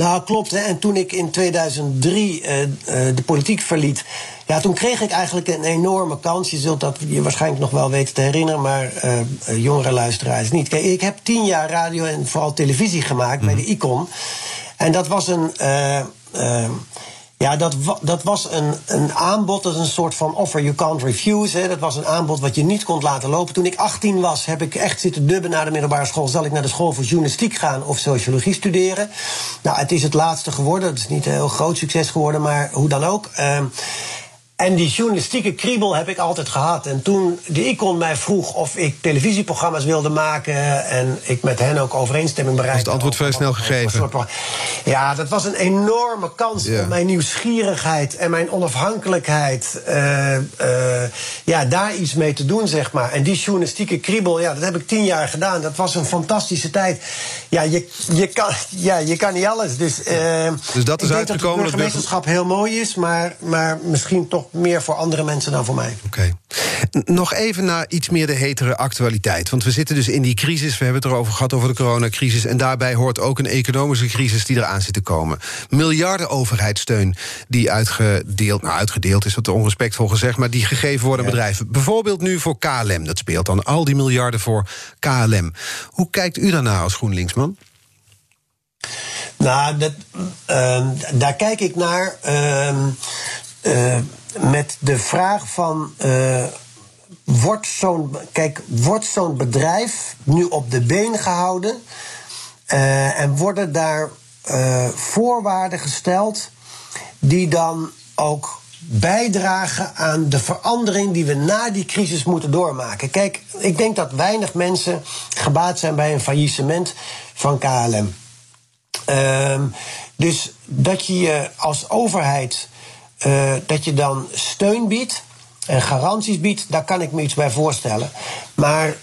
Nou, klopt. Hè. En toen ik in 2003 uh, uh, de politiek verliet... Ja, toen kreeg ik eigenlijk een enorme kans. Je zult dat je waarschijnlijk nog wel weten te herinneren, maar uh, jongere luisteraars niet. Kijk, ik heb tien jaar radio en vooral televisie gemaakt mm. bij de Icon. En dat was een. Uh, uh, ja, dat, dat was een, een aanbod, dat is een soort van offer you can't refuse. Hè. Dat was een aanbod wat je niet kon laten lopen. Toen ik 18 was, heb ik echt zitten dubben naar de middelbare school. Zal ik naar de school voor journalistiek gaan of sociologie studeren? Nou, het is het laatste geworden. Het is niet een heel groot succes geworden, maar hoe dan ook. Uh, en die journalistieke kriebel heb ik altijd gehad. En toen de Icon mij vroeg of ik televisieprogramma's wilde maken... en ik met hen ook overeenstemming bereikte... Was het antwoord vrij snel gegeven? Ja, dat was een enorme kans ja. om mijn nieuwsgierigheid... en mijn onafhankelijkheid, uh, uh, ja, daar iets mee te doen, zeg maar. En die journalistieke kriebel, ja, dat heb ik tien jaar gedaan. Dat was een fantastische tijd. Ja, je, je, kan, ja, je kan niet alles. Dus, uh, dus dat is ik uitgekomen... denk dat het burgemeesterschap heel mooi is... maar, maar misschien toch meer voor andere mensen dan voor mij. Oké. Okay. Nog even naar iets meer de hetere actualiteit. Want we zitten dus in die crisis. We hebben het erover gehad, over de coronacrisis. En daarbij hoort ook een economische crisis die eraan zit te komen. Miljarden overheidssteun die uitgedeeld, nou uitgedeeld is wat onrespectvol gezegd, maar die gegeven worden aan bedrijven. Bijvoorbeeld nu voor KLM. Dat speelt dan al die miljarden voor KLM. Hoe kijkt u daarna als GroenLinksman? Nou, dat, uh, daar kijk ik naar uh, uh, met de vraag van. Uh, wordt zo'n kijk, wordt zo'n bedrijf nu op de been gehouden? en worden daar voorwaarden gesteld die dan ook bijdragen aan de verandering die we na die crisis moeten doormaken. Kijk, ik denk dat weinig mensen gebaat zijn bij een faillissement van KLM. Um, dus dat je je als overheid uh, dat je dan steun biedt en garanties biedt, daar kan ik me iets bij voorstellen. Maar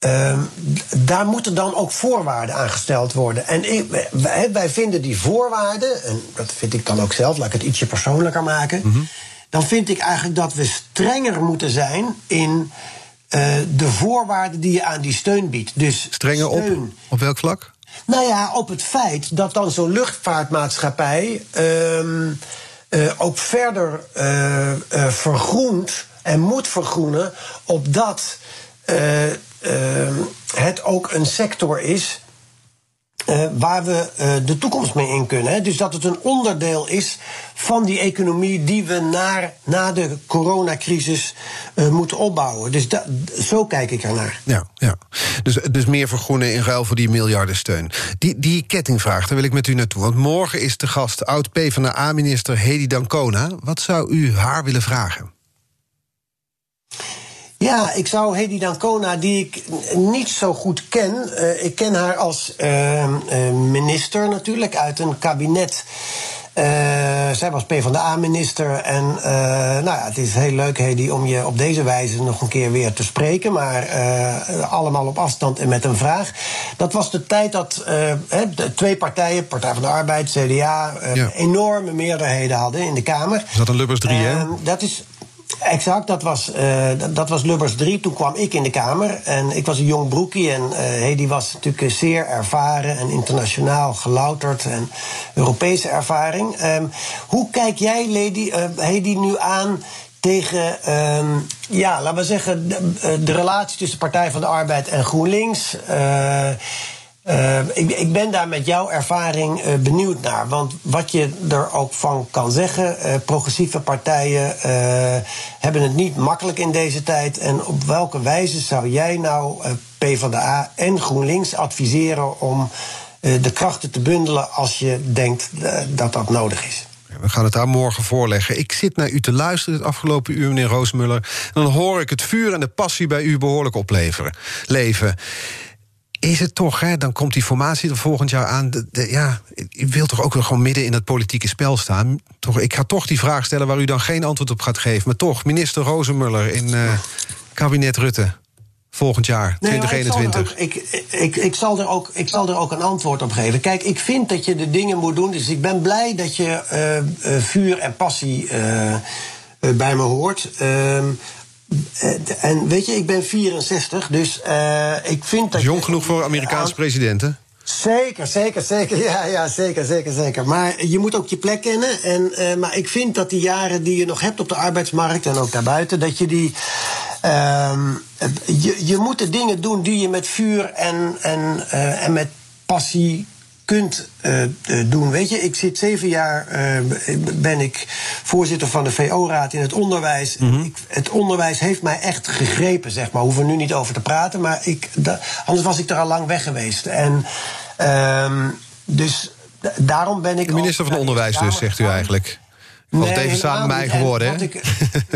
uh, daar moeten dan ook voorwaarden aan gesteld worden. En ik, wij, wij, vinden die voorwaarden, en dat vind ik dan ook zelf, laat ik het ietsje persoonlijker maken. Mm -hmm. Dan vind ik eigenlijk dat we strenger moeten zijn in uh, de voorwaarden die je aan die steun biedt. Dus strenger op? Op welk vlak? Nou ja, op het feit dat dan zo'n luchtvaartmaatschappij uh, uh, ook verder uh, vergroent en moet vergroenen, opdat het ook een sector is uh, waar we uh, de toekomst mee in kunnen. Hè? Dus dat het een onderdeel is van die economie die we naar, na de coronacrisis uh, moeten opbouwen. Dus zo kijk ik ernaar. Ja, ja. Dus, dus meer vergroenen in ruil voor die miljardensteun. Die, die kettingvraag, daar wil ik met u naartoe. Want morgen is de gast oud PvdA-minister Hedy Dancona. Wat zou u haar willen vragen? Ja, ik zou Hedy Dancona, die ik niet zo goed ken. Uh, ik ken haar als uh, uh, minister natuurlijk uit een kabinet. zij was PvdA-minister. En nou ja, het is heel leuk, Hedy, om je op deze wijze nog een keer weer te spreken. Maar allemaal op afstand en met een vraag. Dat was de tijd dat de twee partijen, Partij van de Arbeid, CDA, ja. enorme meerderheden hadden in de Kamer. Is dat een Lubbers 3, hè? Dat is Exact, dat was, uh, dat was Lubbers 3. Toen kwam ik in de Kamer. En ik was een jong broekie. En uh, Hedy was natuurlijk zeer ervaren en internationaal gelouterd. En Europese ervaring. Um, hoe kijk jij, Lady, uh, Hedy, nu aan tegen, um, ja, laten we zeggen, de, de, relatie tussen Partij van de Arbeid en GroenLinks? Uh, ik, ik, ben daar met jouw ervaring uh, benieuwd naar. Want wat je er ook van kan zeggen, uh, progressieve partijen hebben het niet makkelijk in deze tijd. En op welke wijze zou jij nou PvdA en GroenLinks adviseren om de krachten te bundelen als je denkt dat dat nodig is? We gaan het daar morgen voorleggen. Ik zit naar u te luisteren het afgelopen uur, meneer Roosmuller. Dan hoor ik het vuur en de passie bij u behoorlijk opleveren. Leven is het toch, hè, dan komt die formatie er volgend jaar aan. De, de, ja, u wilt toch ook wel gewoon midden in het politieke spel staan? Toch, ik ga toch die vraag stellen waar u dan geen antwoord op gaat geven. Maar toch, minister Rozenmuller in uh, kabinet Rutte. Volgend jaar, nee, 2021. Ik zal, ik, ik, ik, zal er ook, ik zal er ook een antwoord op geven. Kijk, ik vind dat je de dingen moet doen. Dus ik ben blij dat je uh, uh, vuur en passie bij me hoort. Ehm, en weet je, ik ben 64, dus uh, ik vind dat. Jong genoeg voor Amerikaanse presidenten? Zeker, zeker, zeker. Ja, ja, zeker, zeker, zeker. Maar je moet ook je plek kennen. En, uh, maar ik vind dat die jaren die je nog hebt op de arbeidsmarkt en ook daarbuiten, dat je die. Uh, je, je moet de dingen doen die je met vuur en, en, en met passie kunt uh, doen. Weet je, ik zit zeven jaar, uh, ben ik voorzitter van de VO-raad in het onderwijs. Mm -hmm. ik, het onderwijs heeft mij echt gegrepen, zeg maar. Hoeven we nu niet over te praten, maar ik, da, anders was ik er al lang weg geweest. En uh, dus daarom ben ik. De minister ook, van Onderwijs, dus, zegt u eigenlijk. Was het even samen mij geworden, hè?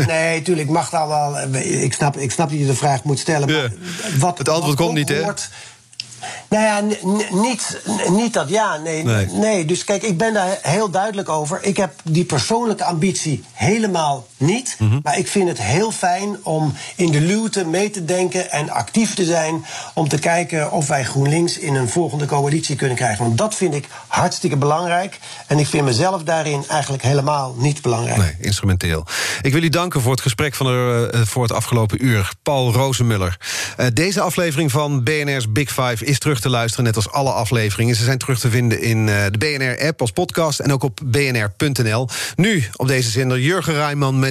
Nee, tuurlijk, mag dat wel. Ik snap, ik snap dat je de vraag moet stellen. Ja. Maar wat, het antwoord wat komt niet, hè? Nou ja, niet, niet dat ja, nee, nee, nee. Dus kijk, ik ben daar heel duidelijk over. Ik heb die persoonlijke ambitie helemaal niet. Maar ik vind het heel fijn om in de luwte mee te denken en actief te zijn. Om te kijken of wij GroenLinks in een volgende coalitie kunnen krijgen. Want dat vind ik hartstikke belangrijk. En ik vind mezelf daarin eigenlijk helemaal niet belangrijk. Nee, instrumenteel. Ik wil u danken voor het gesprek van de, eh, voor het afgelopen uur. Paul Rozenmuller. Eh, deze aflevering van BNR's Big Five is terug te luisteren, net als alle afleveringen. Ze zijn terug te vinden in eh, de BNR-app als podcast en ook op bnr.nl. Nu op deze zender Jurgen Rijman met